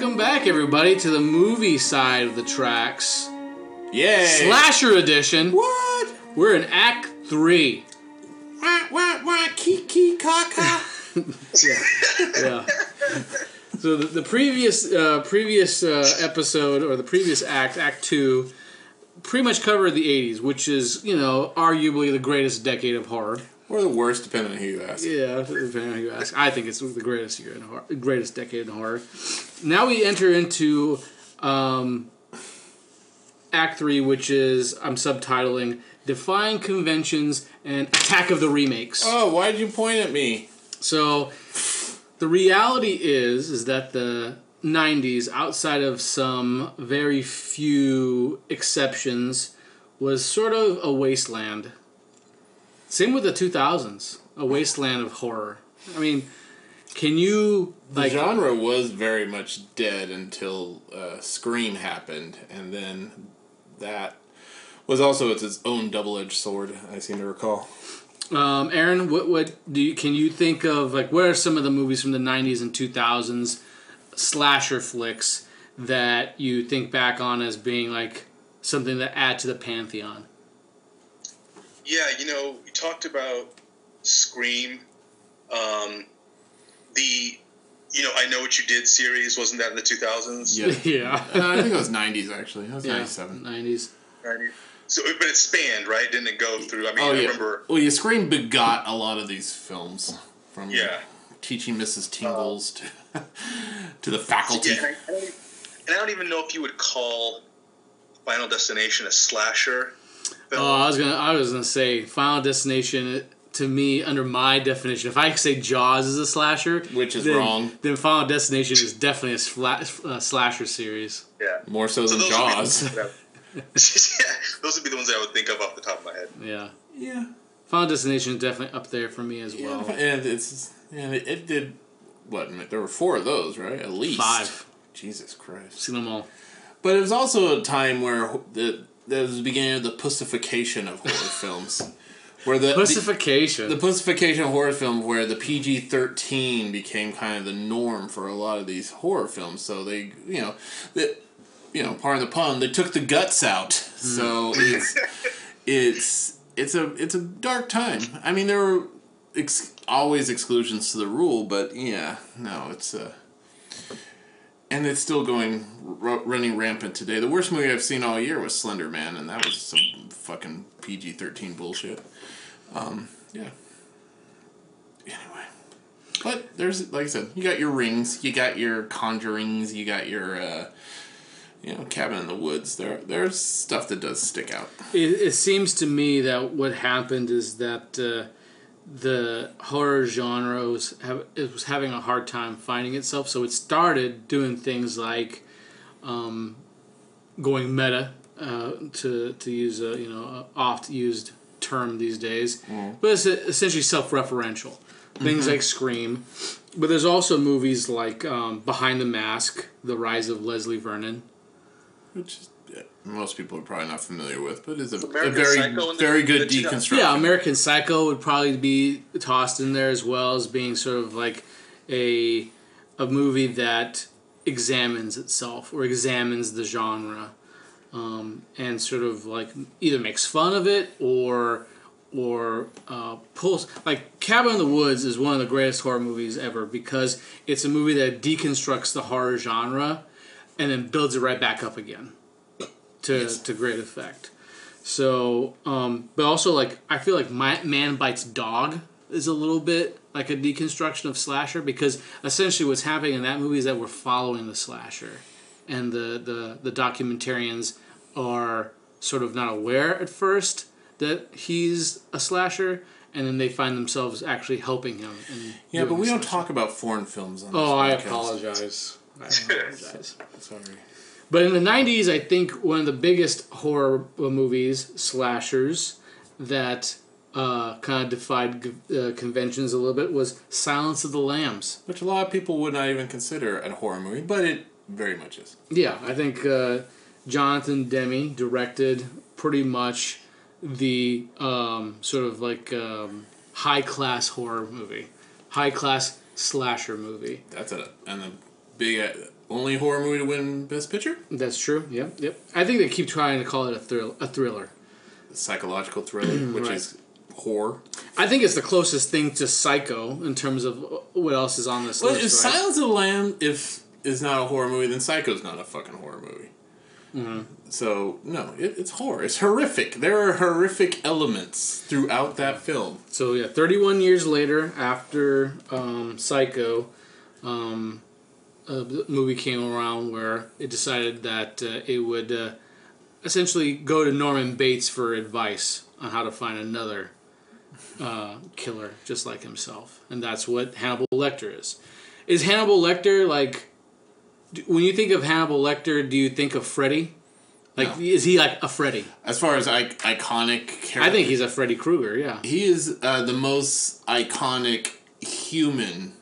Welcome back, everybody, to the movie side of the tracks. Yay! Slasher edition. What? We're in Act 3. Wah, wah, wah, kiki, kaka. Yeah. So the, the previous uh, previous uh, episode or the previous act, Act Two, pretty much covered the '80s, which is you know arguably the greatest decade of horror. Or the worst, depending on who you ask. Yeah, depending on who you ask. I think it's the greatest year in horror, greatest decade in horror. Now we enter into um, Act Three, which is I'm subtitling "Defying Conventions and Attack of the Remakes." Oh, why did you point at me? So the reality is is that the 90s outside of some very few exceptions was sort of a wasteland. Same with the 2000s, a wasteland of horror. I mean, can you The genre was very much dead until uh, Scream happened, and then that was also it's its own double-edged sword. I seem to recall. um Aaron, what what do you can you think of like what are some of the movies from the 90s and 2000s slasher flicks that you think back on as being like something that add to the pantheon? Yeah, you know, you talked about Scream. Um, the, you know, I Know What You Did series, wasn't that in the 2000s? Yeah, yeah. uh, I think it was '90s actually. That was Yeah, '97. 90s. So, but it spanned, right? Didn't it go through? I mean, Oh I yeah. remember. Well, yeah, Scream begot a lot of these films from Yeah. teaching Mrs. Tingles to, to the faculty. Yeah, and I, I and I don't even know if you would call Final Destination a slasher. Film. Oh, I was gonna. I was gonna say Final Destination. To me, under my definition, if I say Jaws is a slasher, Which is then, wrong. then Final Destination is definitely a sla- uh, slasher series. yeah. More so So than those would be Jaws. the ones that I- yeah, those would be the ones that I would think of off the top of my head. Yeah, Yeah. Final Destination is definitely up there for me as Yeah, well. and it's and it, it did what there were four of those right at least Five. Jesus Christ! Seen them all. But it was also a time where the there was the beginning of the pussification of horror films, where the the, Pussification. the pussification of horror film where the PG thirteen became kind of the norm for a lot of these horror films. So they you know the you know pardon the pun they took the guts out. So it's it's it's a it's a dark time. I mean there were ex- always exclusions to the rule, but yeah, no, it's uh and it's still going r- running rampant today. The worst movie I've seen all year was Slender Man, and that was some fucking PG thirteen bullshit. Um, yeah. Anyway, but there's like I said, you got your rings, you got your conjurings, you got your uh, you know cabin in the woods. There, there's stuff that does stick out. It, it seems to me that what happened is that uh, the horror genre was, have, it was having a hard time finding itself. So it started doing things like um, going meta, uh, to to use a you know a oft used term these days, but it's essentially self referential. Things like Scream, but there's also movies like um, Behind the Mask, The Rise of Leslie Vernon. which is, yeah, most people are probably not familiar with, but is a, a very Psycho in the- very good the deconstruction. Yeah, American Psycho would probably be tossed in there as well as being sort of like a a movie that examines itself or examines the genre, um, and sort of like either makes fun of it or or uh, pulls like Cabin in the Woods is one of the greatest horror movies ever because it's a movie that deconstructs the horror genre and then builds it right back up again to to great effect. So, um, but also like I feel like my, Man Bites Dog is a little bit like a deconstruction of slasher because essentially what's happening in that movie is that we're following the slasher, and the the the documentarians are sort of not aware at first that he's a slasher, and then they find themselves actually helping him. Yeah, but we don't talk about foreign films. On Oh, I apologize. I apologize. Sorry. But in the '90s, I think one of the biggest horror movies, slashers, that uh, kind of defied uh, conventions a little bit was Silence of the Lambs. Which a lot of people would not even consider a horror movie, but it very much is. Yeah, I think uh, Jonathan Demme directed pretty much the um, sort of like um, high class horror movie, high class slasher movie. That's a and a big only horror movie to win Best Picture. That's true. Yep, yep. I think they keep trying to call it a thrill, a thriller. Psychological thriller, which Right. is horror. I think it's the closest thing to Psycho in terms of what else is on this Well, list. if right? Silence of the Lamb if is not a horror movie, then Psycho's not a fucking horror movie. Mm-hmm. So no, it, it's horror. It's horrific. There are horrific elements throughout that film. So yeah, 31 years later, after um, Psycho, um, b- movie came around where it decided that uh, it would uh, essentially go to Norman Bates for advice on how to find another uh, killer just like himself, and that's what Hannibal Lecter is. Is Hannibal Lecter like? When you think of Hannibal Lecter, do you think of Freddy? Like, No. is he like a Freddy? As far as I- iconic character, I think he's a Freddy Krueger. Yeah. he is uh, the most iconic human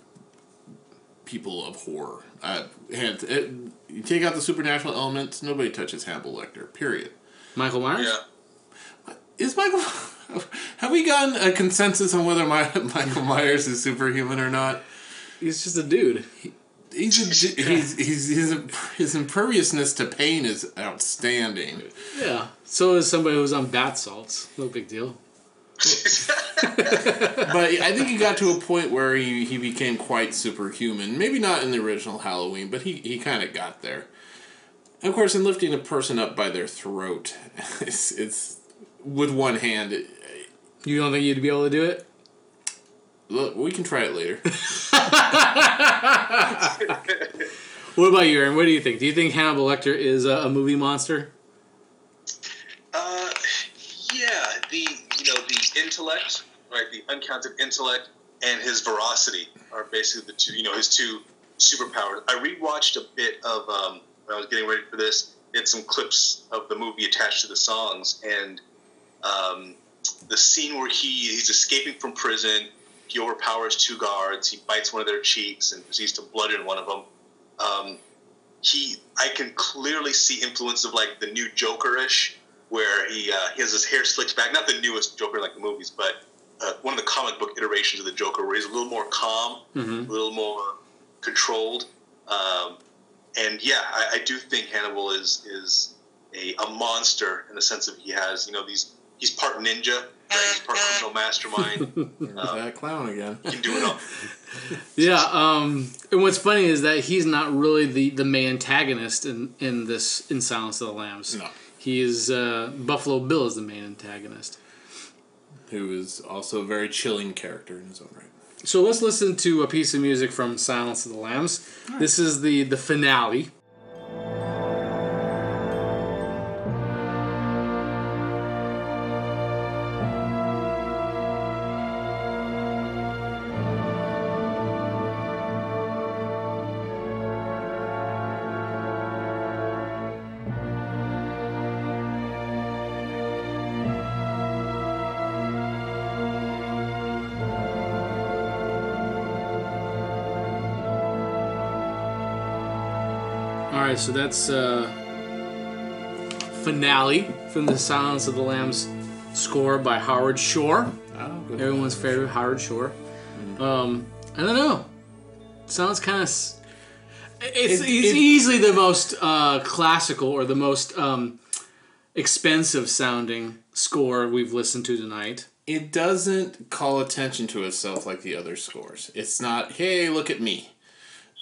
people of horror. Uh, and it, you take out the supernatural elements, nobody touches Hannibal Lecter. Period. Michael Myers. Yeah. Is Michael? Have we gotten a consensus on whether My, Michael Myers is superhuman or not? He's just a dude. He's, a, he's, he's, his, his imperviousness to pain is outstanding. Yeah. So is somebody who's on bath salts. No big deal. But I think he got to a point where he, he became quite superhuman. Maybe not in the original Halloween, but he, he kind of got there. And of course, in lifting a person up by their throat, it's, it's with one hand. It, You don't think you'd be able to do it? look, we can try it later. What about you, Aaron? What do you think? Do you think Hannibal Lecter is a, a movie monster? Uh, yeah, the you know the intellect, right? The uncounted intellect and his veracity are basically the two. You know, his two superpowers. I rewatched a bit of um, when I was getting ready for this. Did some clips of the movie attached to the songs, and um, the scene where he he's escaping from prison. He overpowers two guards. He bites one of their cheeks and proceeds to bludgeon one of them. Um, he, I can clearly see influence of like the new Joker-ish, where he uh, he has his hair slicked back. Not the newest Joker like the movies, but uh, one of the comic book iterations of the Joker, where he's a little more calm, Mm-hmm. a little more controlled. Um, and yeah, I, I do think Hannibal is is a, a monster in the sense of he has you know these he's part ninja, right? He's part criminal mastermind. There's that clown again. He can do it all. Yeah. Um, and what's funny is that he's not really the, the main antagonist in, in this in Silence of the Lambs. No. He is uh, Buffalo Bill is the main antagonist. Who is also a very chilling character in his own right. So let's listen to a piece of music from Silence of the Lambs. This is the the finale. Right, so that's uh, finale from the Silence of the Lambs score by Howard Shore. Oh. Everyone's favorite Howard Shore. Um, I don't know. Sounds kind of. It's, It- it's it- easily the most uh, classical or the most um, expensive sounding score we've listened to tonight. It doesn't call attention to itself like the other scores. It's not, hey, look at me.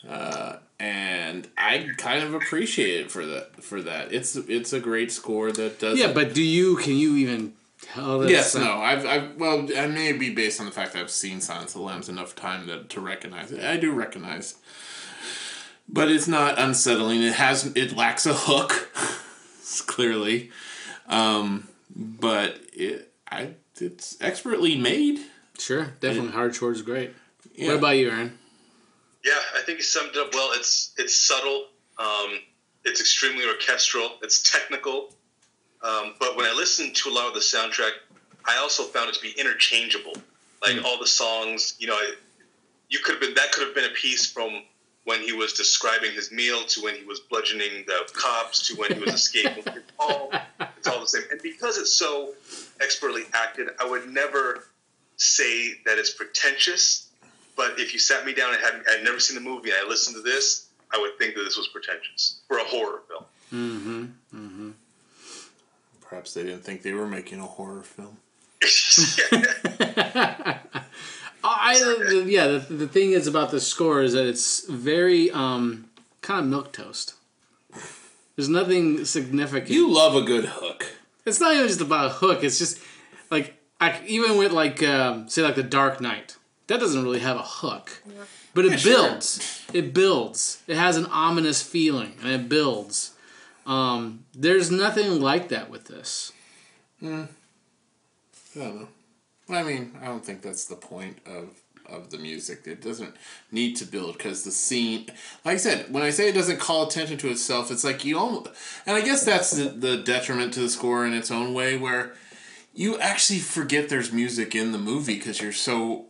Uh, and I kind of appreciate it for that. For that, it's it's a great score that does. Yeah, but do you can you even tell that? yes, no. I've, I've well, I may be based on the fact that I've seen Silence of the Lambs enough time that to recognize it. I do recognize, but it's not unsettling. It has it lacks a hook, clearly, um, but it I it's expertly made. Sure, definitely. Shore is great. Yeah. What about you, Aaron? Yeah, I think you summed it up well. It's it's subtle. Um, it's extremely orchestral. It's technical. Um, but when I listened to a lot of the soundtrack, I also found it to be interchangeable. Like all the songs, you know, you could have been that could have been a piece from when he was describing his meal to when he was bludgeoning the cops to when he was escaping. It's all it's all the same. And because it's so expertly acted, I would never say that it's pretentious. But if you sat me down and had I'd never seen the movie and I listened to this, I would think that this was pretentious for a horror film. Mm-hmm. Mm-hmm. Perhaps they didn't think they were making a horror film. I yeah. The, the thing is about the score is that it's very um kind of milk toast. There's nothing significant. You love a good hook. It's not even just about a hook. It's just like I, even with like um, say like the Dark Knight, that doesn't really have a hook, but it Yeah, sure. builds. It builds. It has an ominous feeling, and it builds. Um, there's nothing like that with this. I don't know. I mean, I don't think that's the point of of the music. It doesn't need to build because the scene, like I said, when I say it doesn't call attention to itself, it's like you almost, and I guess that's the, the detriment to the score in its own way, where you actually forget there's music in the movie because you're so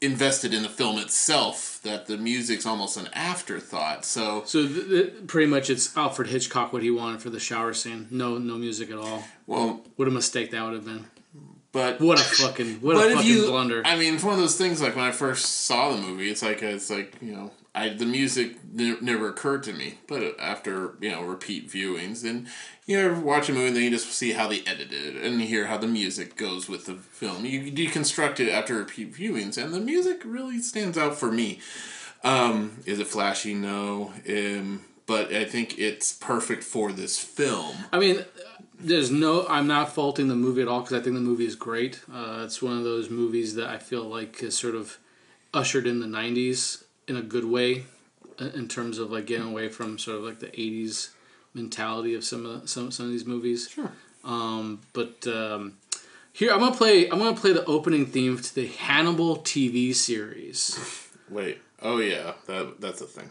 invested in the film itself that the music's almost an afterthought. So So th- th- pretty much, it's Alfred Hitchcock what he wanted for the shower scene. No, no music at all. well, What a mistake that would have been. but What a fucking what a fucking you, blunder. I mean, it's one of those things. Like when I first saw the movie, it's like it's like you know, I the music ne- never occurred to me. But after you know repeat viewings, and you ever watch a movie and then you just see how they edited it, and hear how the music goes with the film. You deconstruct it after repeat viewings, and the music really stands out for me. Um, is it flashy? No. Um, but I think it's perfect for this film. I mean, there's no. I'm not faulting the movie at all because I think the movie is great. Uh, it's one of those movies that I feel like is sort of ushered in the '90s in a good way, uh, in terms of like getting away from sort of like the '80s mentality of some of the, some some of these movies. Sure. Um, but um, here I'm gonna play. I'm gonna play the opening theme to the Hannibal TV series. Wait. Oh yeah, that that's a thing.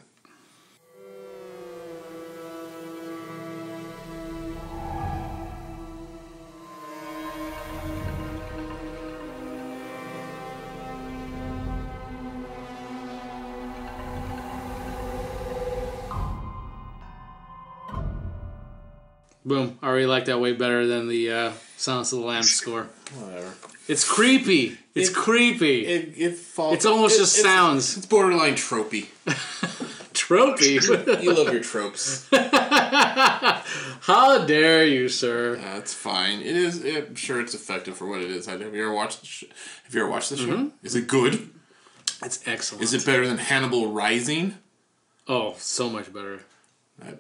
Boom! I already like that way better than the uh, Silence of the Lambs score. Whatever. It's creepy. It's It- creepy. It it falls. It's almost it- just it's- sounds. It's borderline tropey. Trophy. You love your tropes. How dare you, sir? That's fine. It is. It, I'm sure it's effective for what it is. Have you ever watched? The sh- have you ever watched the show? Mm-hmm. Is it good? It's excellent. Is it better than Hannibal Rising? Oh, so much better. I-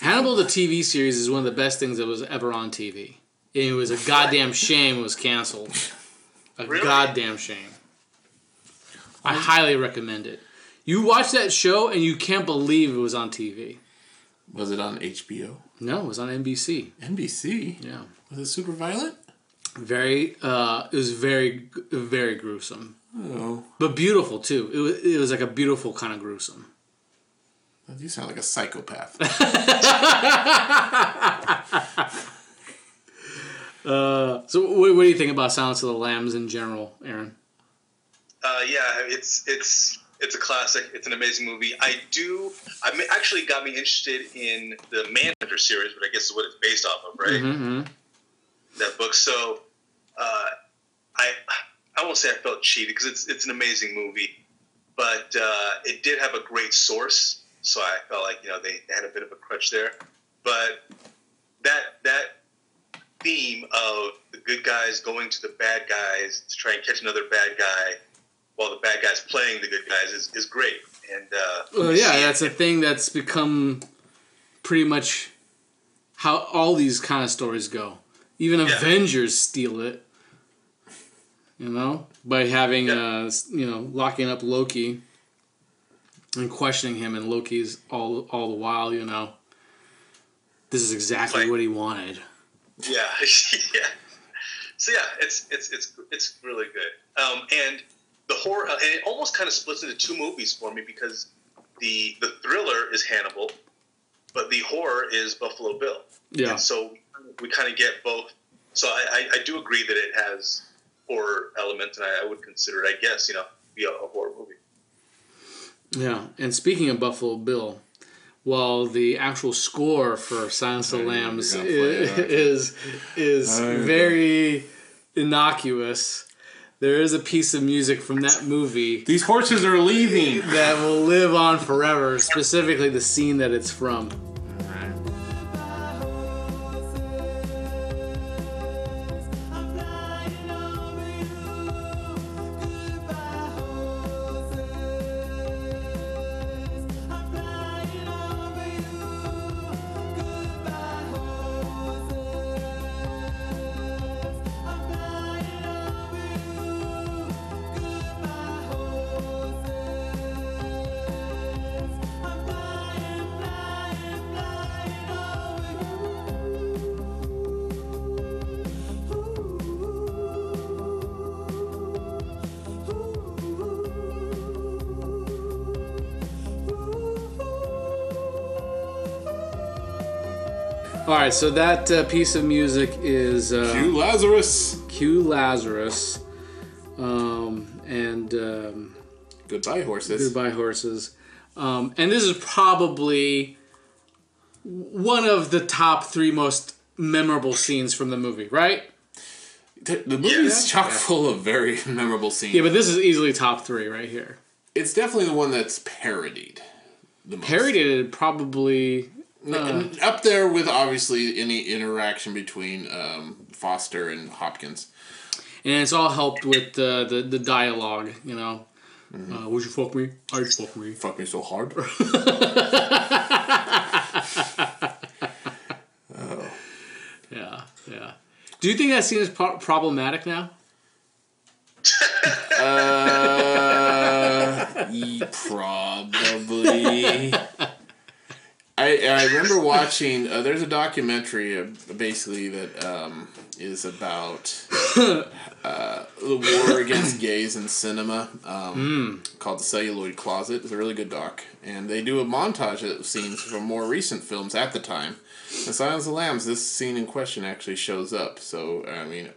Hannibal the TV series is one of the best things that was ever on TV. It was a goddamn shame it was canceled. A Really? goddamn shame. I highly recommend it. You watch that show and you can't believe it was on TV. Was it on HBO? No, it was on NBC. NBC. Yeah. Was it super violent? Very uh it was very very gruesome. Oh, But beautiful too. It was it was like a beautiful kind of gruesome. You sound like a psychopath. Uh, so what, what do you think about Silence of the Lambs in general, Aaron? Uh, yeah, it's it's it's a classic. It's an amazing movie. I do. I mean, actually got me interested in the Manhunter series, which I guess is what it's based off of, right? Mm-hmm. That book. So, uh, I I won't say I felt cheated because it's it's an amazing movie, but uh, it did have a great source. So I felt like you know they, they had a bit of a crutch there, but that that theme of the good guys going to the bad guys to try and catch another bad guy while the bad guys playing the good guys is, is great. And uh, Well, yeah, that's a thing that's become pretty much how all these kind of stories go. Even Yeah. Avengers steal it, you know, by having Yeah. uh, you know, locking up Loki and questioning him, and Loki's all all the while, you know, this is exactly Like- what he wanted. yeah, yeah. So yeah, it's it's it's it's really good. Um, and the horror, uh, and it almost kind of splits into two movies for me because the the thriller is Hannibal, but the horror is Buffalo Bill. Yeah, And so we kind of get both. So I, I, I do agree that it has horror elements, and I, I would consider it, I guess, you know, be a, a horror. Yeah. And speaking of Buffalo Bill. While the actual score for Silence of the I knew you were Lambs gonna play it, aren't you? is is very innocuous. there is a piece of music from that movie These horses are leaving. that will live on forever. Specifically, the scene that it's from. All right, so that uh, piece of music is uh, Q Lazarus. Q Lazarus, um, and um, Goodbye, horses. Goodbye Horses. Um, and this is probably one of the top three most memorable scenes from the movie, right? The, the movie's chock full of very memorable scenes. Yeah, but this is easily top three right here. it's definitely the one that's parodied. The most. Parodied probably. And up there with obviously any interaction between um, Foster and Hopkins. And it's all helped with uh, the the dialogue, you know. Uh, would you fuck me? Are you fuck me. Fuck me so hard. Yeah, yeah. Do you think that scene is pro- problematic now? Uh, probably. I I remember watching. Uh, there's a documentary, uh, basically that um, is about uh, the war against gays in cinema, um, called the Celluloid Closet. It's a really good doc, and they do a montage of scenes from more recent films at the time. In Silence of the Lambs, this scene in question actually shows up. So I mean,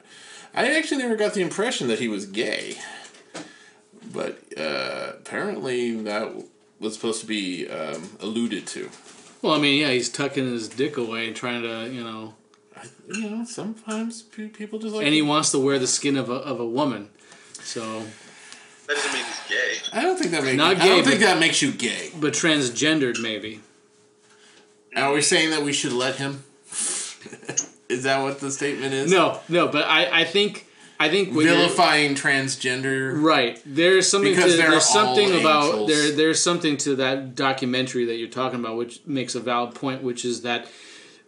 I actually never got the impression that he was gay but uh, apparently that was supposed to be um, alluded to. Well, I mean, yeah, he's tucking his dick away and trying to, you know, You know, sometimes people just like. and he wants to wear the skin of a, of a woman. So, That doesn't mean he's gay. I don't think that makes. Not I don't think but- that makes you gay. but transgendered maybe. Are we saying that we should let him? is that what the statement is? No, no, but I, I think, I think Vilifying transgender. Right. There's something Because to, there's something about angels. there there's something to that documentary that you're talking about which makes a valid point which is that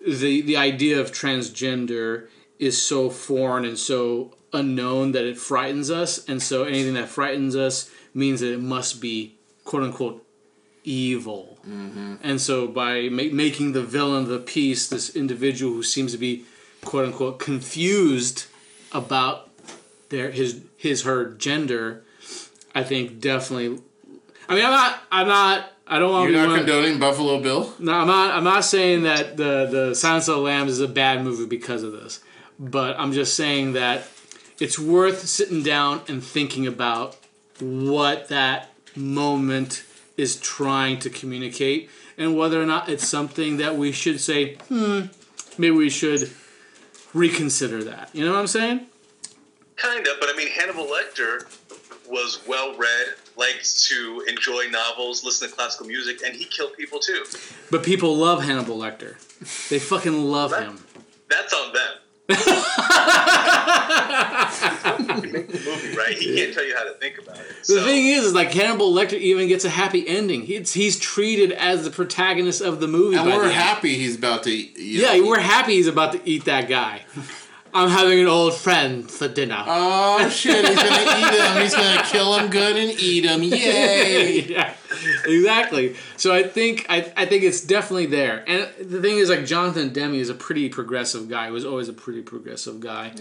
the the idea of transgender is so foreign and so unknown that it frightens us and so anything that frightens us means that it must be quote unquote evil. Mm-hmm. And so by ma- making the villain of the piece this individual who seems to be quote unquote confused about their his his her gender, I think definitely. I mean, I'm not. I'm not. I don't want You're not condoning Buffalo Bill. no, I'm not. I'm not saying that the the Silence of the Lambs is a bad movie because of this, but I'm just saying that it's worth sitting down and thinking about what that moment is trying to communicate and whether or not it's something that we should say, hmm, maybe we should reconsider that. You know what I'm saying? Kind of, but I mean, Hannibal Lecter was well read, liked to enjoy novels, listen to classical music, and he killed people too. But people love Hannibal Lecter. They fucking love him. That's on them. He the movie, right? He can't tell you how to think about it. The thing is, is like Hannibal Lecter even gets a happy ending. He's he's treated as the protagonist of the movie. And we're happy he's about to. You Yeah, know, we're happy he's about to eat that guy. I'm having an old friend for dinner. Oh shit! He's gonna eat him. He's gonna kill him good and eat him. Yay! yeah, exactly. So I think I, I think it's definitely there. And the thing is, like Jonathan Demme is a pretty progressive guy. He was always a pretty progressive guy.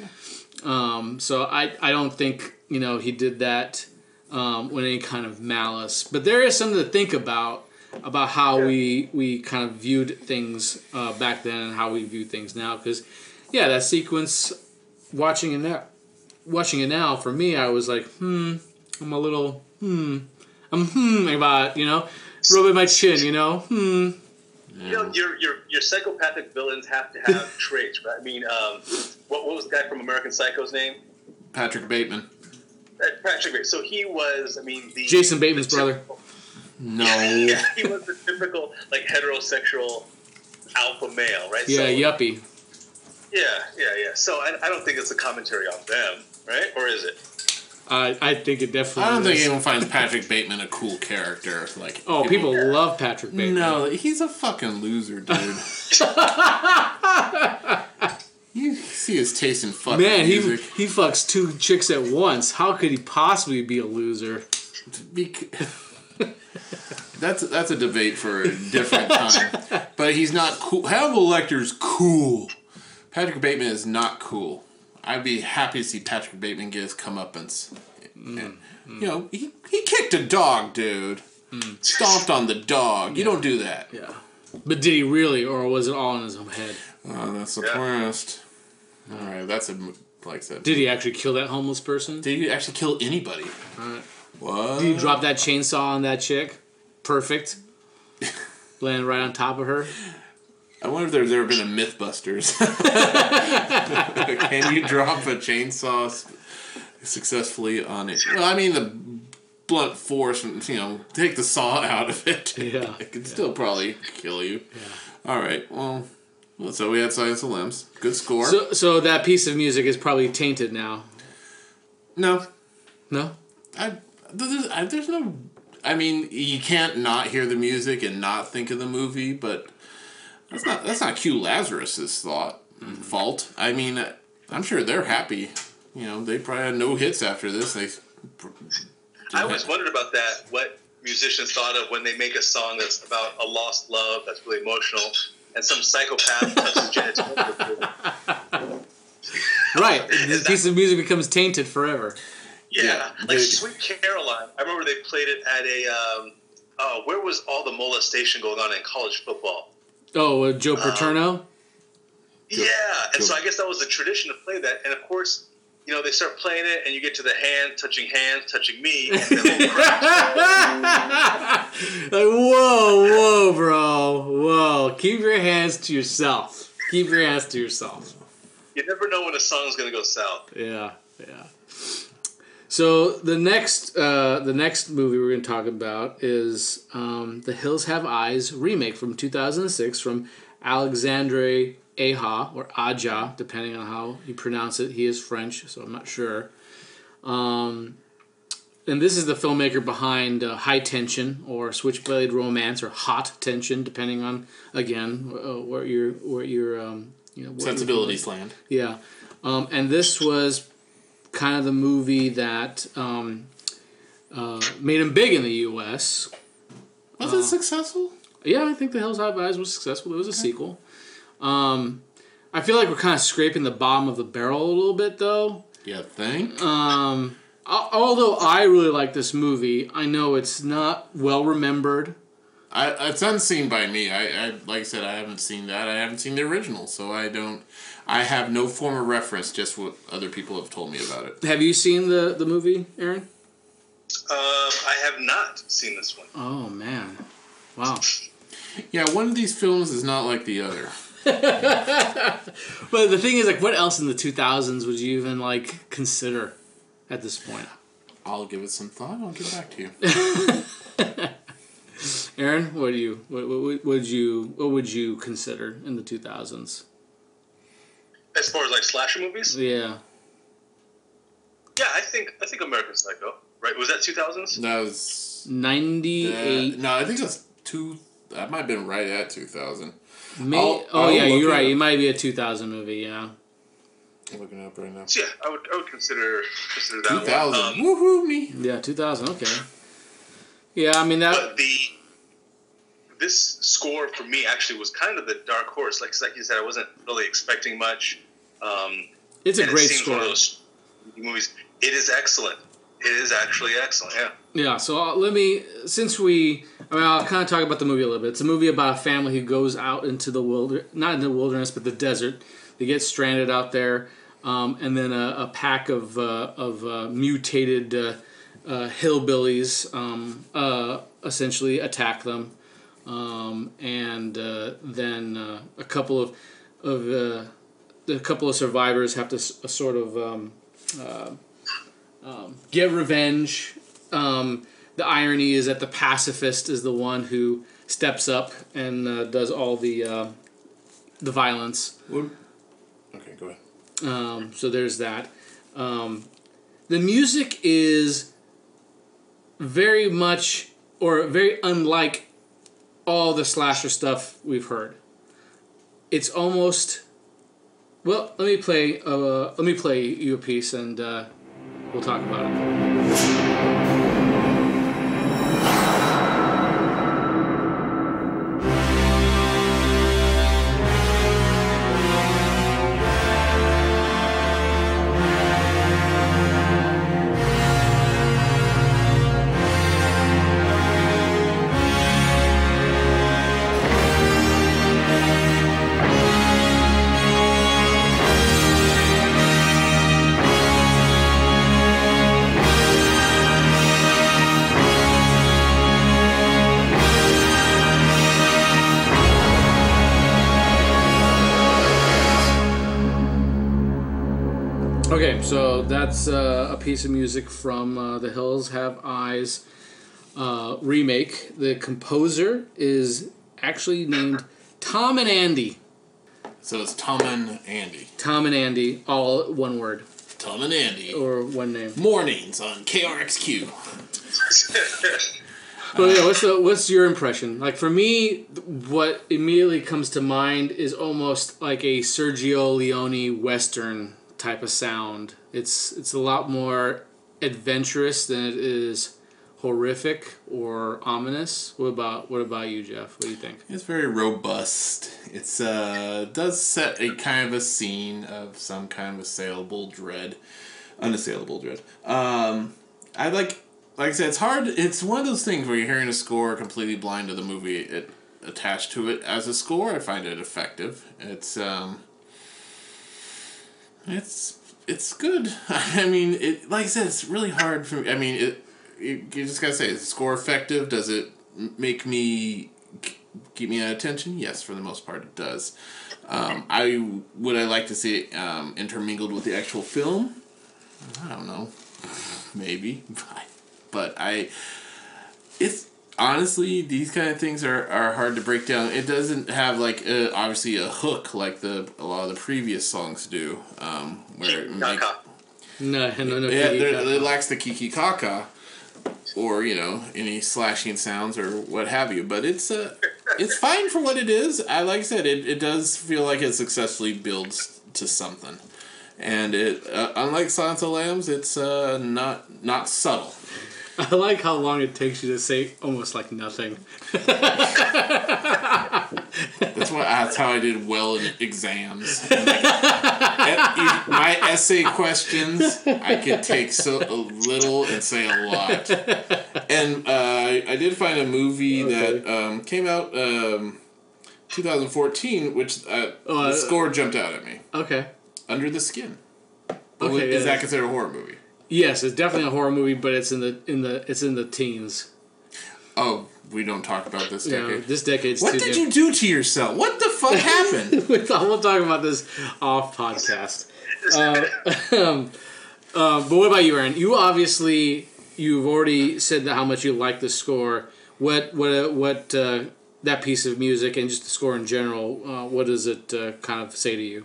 Um, so I I don't think you know he did that um, with any kind of malice. But there is something to think about about how we we kind of viewed things uh, back then and how we view things now. Because yeah, that sequence, watching it now, watching it now for me, I was like, hmm, I'm a little hmm. I'm hmm about you know, rubbing my chin, you know, hmm. you know, your, your, your psychopathic villains have to have traits, right? I mean, um, what, what was the guy from American Psycho's name? Patrick Bateman. Patrick Bateman. So he was, I mean, the Jason Bateman's the brother. No. Yeah, he was the typical like heterosexual alpha male, right? Yeah, so, yuppie. Yeah, yeah, yeah. So I, I don't think it's a commentary on them, right? Or is it? I I think it definitely. I don't think anyone finds Patrick Bateman a cool character. Like Oh, people love Patrick Bateman. No, he's a fucking loser, dude. you see his taste in fucking Man, he music. he fucks two chicks at once. How could he possibly be a loser? Bec- that's that's a debate for a different time. But he's not cool. Hannibal Lecter's cool. Patrick Bateman is not cool. I'd be happy to see Patrick Bateman get his comeuppance. Mm. And, mm. You know, he, he kicked a dog, dude. Mm. Stomped on the dog. You don't do that. Yeah. But did he really, or was it all in his own head? Oh, that's the Yeah. twist. All right, that's a like I said. Did he actually kill that homeless person? Did he actually kill anybody? Alright. What? Did he drop that chainsaw on that chick? Perfect. Land right on top of her. I wonder if there's ever been a MythBusters. Can you drop a chainsaw successfully on it? Well, I mean the blunt force, you know, take the saw out of it. Yeah. it could still probably kill you. Yeah. All right. Well, well, so we had Silence of the Lambs. Good score. So, so that piece of music is probably tainted now. no, No. I there's, I there's no. I mean, you can't not hear the music and not think of the movie, but that's not that's not Q Lazarus's thought fault. I mean, I'm sure they're happy. You know, they probably had no hits after this. They. I always wondered about that. What musicians thought of when they make a song that's about a lost love that's really emotional, and some psychopath touches genitalia. Right. This piece of music becomes tainted forever. Yeah, Yeah, like they- Sweet Caroline. I remember they played it at a. Um, oh, where was all the molestation going on in college football? Oh, uh, Joe Paterno? Yeah, and Joe- so I guess that was the tradition to play that. And of course, you know, they start playing it, and you get to the hand touching hand, touching me, and the little crowd- like, whoa, whoa, bro. Whoa. Keep your hands to yourself. Keep your hands to yourself. you never know when a song's going to go south. Yeah, yeah. So the next, uh, the next movie we're going to talk about is um, the Hills Have Eyes remake from 2006 from Alexandre Aja or Aja, depending on how you pronounce it. He is French, so I'm not sure. Um, and this is the filmmaker behind uh, High Tension or Switchblade Romance or Hot Tension, depending on again uh, where your where your um, you know Sensibilities land. yeah. Um, and this was kind of the movie that um, uh, made him big in the U.S. Was it successful? Yeah, I think The Hills Have Eyes was successful. It was a sequel. Um, I feel like we're kind of scraping the bottom of the barrel a little bit, though. You think? Um, although I really like this movie, I know it's not well remembered. I, it's unseen by me. I, I like I said, I haven't seen that. I haven't seen the original, so I don't. I have no form of reference. Just what other people have told me about it. Have you seen the, the movie, Aaron? Um, I have not seen this one. Oh, man. Wow. Yeah, one of these films is not like the other. But the thing is, like, what else in the 2000s would you even, like, consider at this point? I'll give it some thought. I'll get back to you. Aaron, what do you what, what, what would you what would you consider in the two thousands? As far as like slasher movies, Yeah, yeah, I think I think American Psycho. Right? Was that two thousands? That was ninety uh, no, I think that's two. That might have been right at two thousand. May, I'll- oh I'll yeah, you're right. up. It might be a two thousand movie. Yeah, I'm looking it up right now. So yeah, I would I would consider consider that Two one. thousand. Um, Woohoo me! yeah, two thousand. Okay. Yeah, I mean that. but the this score for me actually was kind of the dark horse. Like like you said, I wasn't really expecting much. Um, It's a and it great score. One of those movies. It is excellent. It is actually excellent. Yeah. Yeah, so uh, let me, since we, I mean, I'll kind of talk about the movie a little bit. It's a movie about a family who goes out into the wilder, not in the wilderness, but the desert. They get stranded out there, um, and then a, a pack of uh, of uh, mutated uh, uh, hillbillies um, uh, essentially attack them, um, and uh, then uh, a couple of of uh, a couple of survivors have to s- sort of um, uh, um, get revenge. Um, the irony is that the pacifist is the one who steps up and uh, does all the the violence. Okay, go ahead. Um, so there's that. Um, the music is very much or very unlike all the slasher stuff we've heard. It's almost well. Let me play. Uh, let me play you a piece, and uh, we'll talk about it. That's uh, a piece of music from uh, The Hills Have Eyes uh, remake. The composer is actually named Tom and Andy. So it's Tom and Andy. Tom and Andy, all one word Tom and Andy. or one name. Mornings on KRXQ. But yeah, what's the what's your impression? Like for me, what immediately comes to mind is almost like a Sergio Leone western type of sound. It's it's a lot more adventurous than it is horrific or ominous. What about what about you, Jeff? What do you think? It's very robust. It's uh does set a kind of a scene of some kind of assailable dread, unassailable dread. Um, I like like I said, it's hard. It's one of those things where you're hearing a score completely blind to the movie it attached to it as a score. I find it effective. It's um. It's it's good. I mean, it like I said, it's really hard for me. I mean, it. You, you just gotta say, is the score effective? Does it make me keep me at attention? Yes, for the most part, it does. Um, I would I like to see it um, intermingled with the actual film. I don't know, maybe, but I. It's honestly these kind of things are, are hard to break down. It doesn't have like a, obviously a hook like the a lot of the previous songs do, um, where it make, Kaka. No, no, no. yeah, Kiki Kaka. it lacks the kiki kaka, or you know any slashing sounds or what have you. But it's uh, it's fine for what it is. I like I said, it, it does feel like it successfully builds to something, and it uh, unlike Silence of Lambs, it's uh, not not subtle. I like how long it takes you to say almost like nothing. That's why that's how I did well in exams. Like, my essay questions, I could take so a little and say a lot. And uh, I did find a movie that um, came out um, 2014, which uh, Oh, the uh, score jumped out at me. Okay. Under the Skin. Okay, is yeah. that considered a horror movie? Yes, it's definitely a horror movie, but it's in the in the it's in the teens. Oh, we don't talk about this You know, decade. this decade's what too did new. you do to yourself? What the fuck happened? we'll talk about this off podcast. Uh, um, uh, but what about you, Aaron? You obviously you've already said that how much you like the score. What what uh, what uh, that piece of music and just the score in general? Uh, what does it uh, kind of say to you?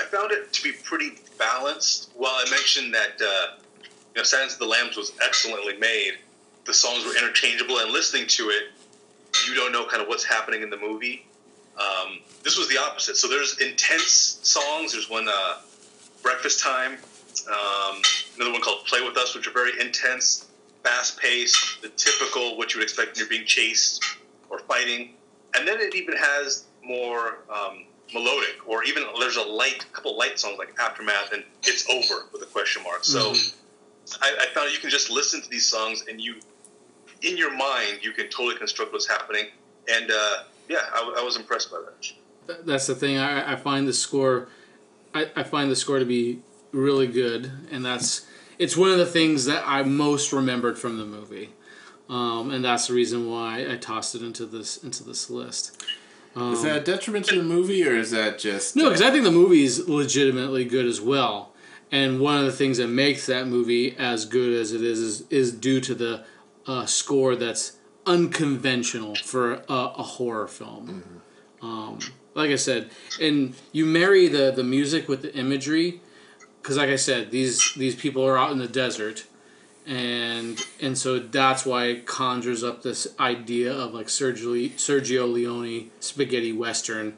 I found it to be pretty balanced. While I mentioned that uh, you know, Silence of the Lambs was excellently made, the songs were interchangeable, and listening to it, you don't know kind of what's happening in the movie. Um, this was the opposite. So there's intense songs. There's one, uh, Breakfast Time. Um, another one called Play With Us, which are very intense, fast paced, the typical what you would expect when you're being chased or fighting. And then it even has more um, melodic, or even there's a light, couple light songs like Aftermath and It's Over with a question mark. So I, I found you can just listen to these songs and you, in your mind, you can totally construct what's happening. And uh, yeah, I, I was impressed by that. That's the thing. I, I find the score, I, I find the score to be really good, and that's it's one of the things that I most remembered from the movie, um, and that's the reason why I tossed it into this into this list. Is that a detriment to the movie, or is that just No, because I think the movie is legitimately good as well, and one of the things that makes that movie as good as it is is, is due to the uh, score that's unconventional for a, a horror film. Um, like I said, and you marry the the music with the imagery, because like I said, these these people are out in the desert, and and so that's why it conjures up this idea of like Sergio Sergio Leone spaghetti western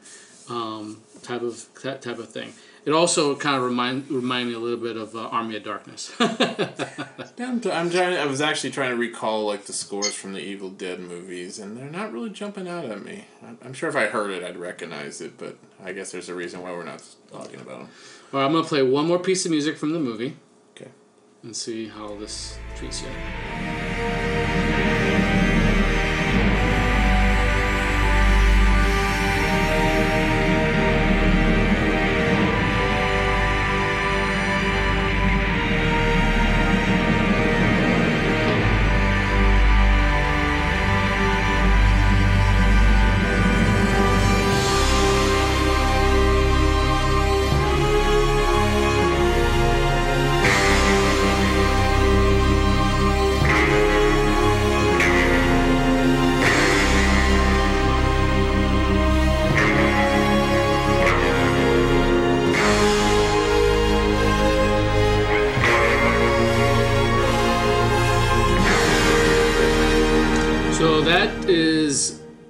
um, type of that type of thing. It also kind of remind remind me a little bit of uh, Army of Darkness. I'm, t- I'm trying. I was actually trying to recall like the scores from the Evil Dead movies, and they're not really jumping out at me. I'm, I'm sure if I heard it, I'd recognize it, but I guess there's a reason why we're not talking about them. All right, I'm gonna play one more piece of music from the movie. And see how this treats you.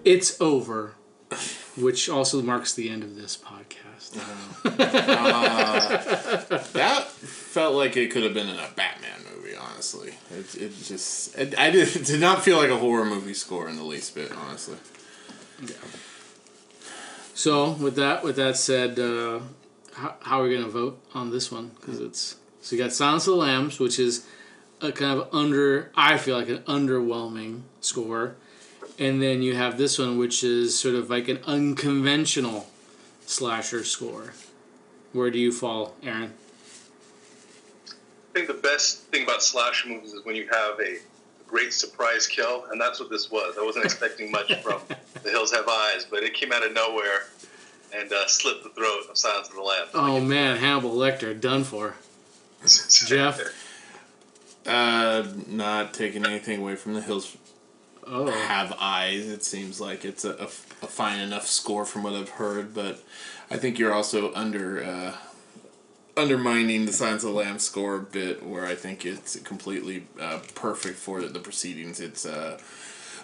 It's over, which also marks the end of this podcast. That felt like it could have been in a Batman movie. Honestly, it, it just it, I did it did not feel like a horror movie score in the least bit. Honestly. Yeah. So with that, with that said, uh, how, how are we gonna vote on this one? Because it's so you got Silence of the Lambs, which is a kind of under I feel like an underwhelming score, and then you have this one, which is sort of like an unconventional slasher score. Where do you fall, Aaron? I think the best thing about slasher movies is when you have a great surprise kill, and that's what this was. I wasn't expecting much from The Hills Have Eyes, but it came out of nowhere and uh, slit the throat of Silence of the Lambs. Oh man, Hannibal Lecter done for. Jeff? Uh, not taking anything away from the hills Oh, have eyes. It seems like it's a, a, a fine enough score from what I've heard, but I think you're also under uh, undermining the Silence of the Lambs score a bit, where I think it's completely uh, perfect for the proceedings. It's uh,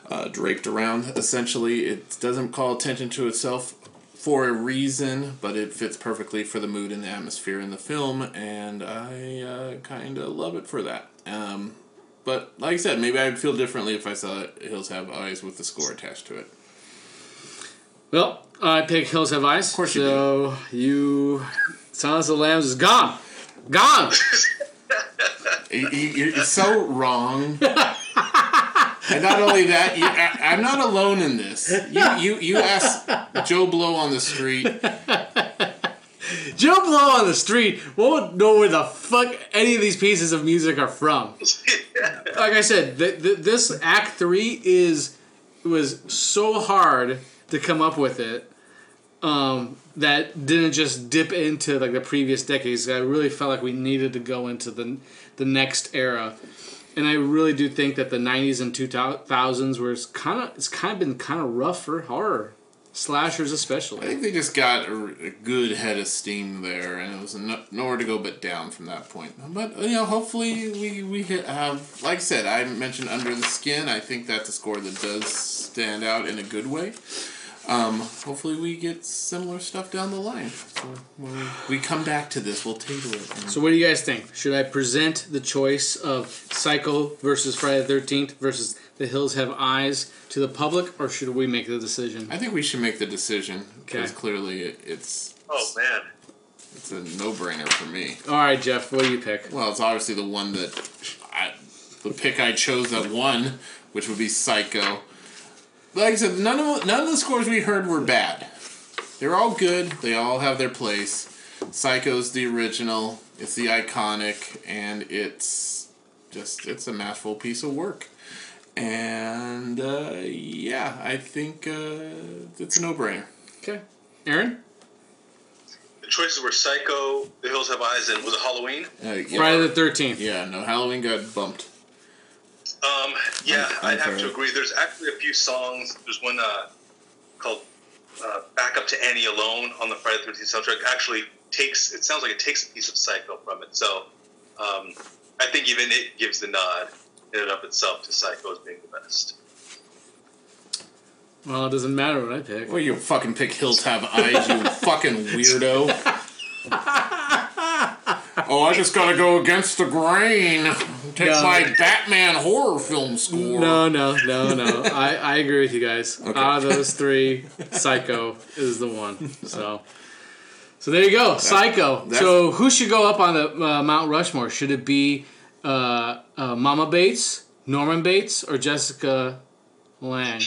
uh, draped around essentially. It doesn't call attention to itself for a reason, but it fits perfectly for the mood and the atmosphere in the film, and I uh, kind of love it for that. Um, but like I said, maybe I'd feel differently if I saw Hills Have Eyes with the score attached to it. well, I pick Hills Have Eyes. Of course you so you, Silence of the Lambs is gone, gone. You- you- You're so wrong. and not only that, you, I, I'm not alone in this. You, you, you ask Joe Blow on the street. Joe Blow on the street won't know where the fuck any of these pieces of music are from. Like I said, th- th- this Act Three is was so hard to come up with it um, that didn't just dip into like the previous decades. I really felt like we needed to go into the the next era, and I really do think that the '90s and 2000s were kind of it's kind of been kind of rough for horror slashers, especially. I think they just got a, a good head of steam there, and it was no, nowhere to go but down from that point. But you know, hopefully we we have, like I said, I mentioned Under the Skin. I think that's a score that does stand out in a good way. Um, hopefully we get similar stuff down the line. So when we come back to this, we'll table it. So, what do you guys think? Should I present the choice of Psycho versus Friday the Thirteenth versus The Hills Have Eyes to the public, or should we make the decision? I think we should make the decision because Okay. clearly it, it's Oh, man. it's a no brainer for me. All right, Jeff, what do you pick? Well, it's obviously the one that I, the pick I chose that won, which would be Psycho. Like I said, none of none of the scores we heard were bad. They're all good. They all have their place. Psycho's the original. It's the iconic, and it's just it's a masterful piece of work. And uh, yeah, I think uh, it's a no brainer. Okay, Aaron. the choices were Psycho, The Hills Have Eyes, and was it Halloween? Uh, yeah. Friday the Thirteenth. Yeah, no, Halloween got bumped. Um, yeah, I'm- I'm I'd have to agree. There's actually a few songs. There's one uh, called uh, "Back Up to Annie Alone" on the Friday the Thirteenth soundtrack. Actually, takes it sounds like it takes a piece of Psycho from it. So, um, I think even it gives the nod in and of itself to Psycho as being the best. Well, it doesn't matter what I pick. Well, you fucking pick Hills Have Eyes, you fucking weirdo. oh, I just gotta go against the grain. Take No. my Batman horror film score. No, no, no, no. I, I agree with you guys. Out of those three, Psycho is the one. So, so there you go, Psycho. that's- So who should go up on the uh, Mount Rushmore? Should it be uh, uh, Mama Bates, Norman Bates, or Jessica Lange?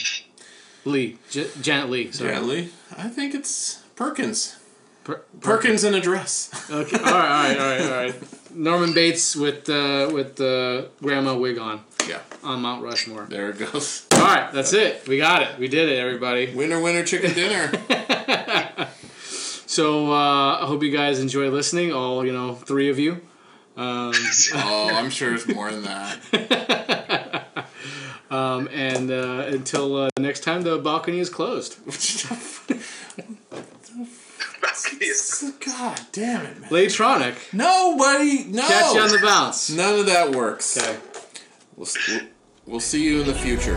Leigh, J- Janet Leigh. Sorry. Bradley, I think it's Perkins. Per- Perkins in a dress. Okay. All right. All right. All right. All right. Norman Bates with uh, with the grandma wig on yeah, on Mount Rushmore. there it goes. All right. That's it. We got it. We did it, everybody. Winner, winner, chicken dinner. So uh, I hope you guys enjoy listening. All you know, three of you. Um, oh, I'm sure it's more than that. um, and uh, until uh, next time, the balcony is closed. God damn it, man. Latronic. Nobody, no. Catch you on the bounce. None of that works. Okay. We'll, we'll, we'll see you in the future.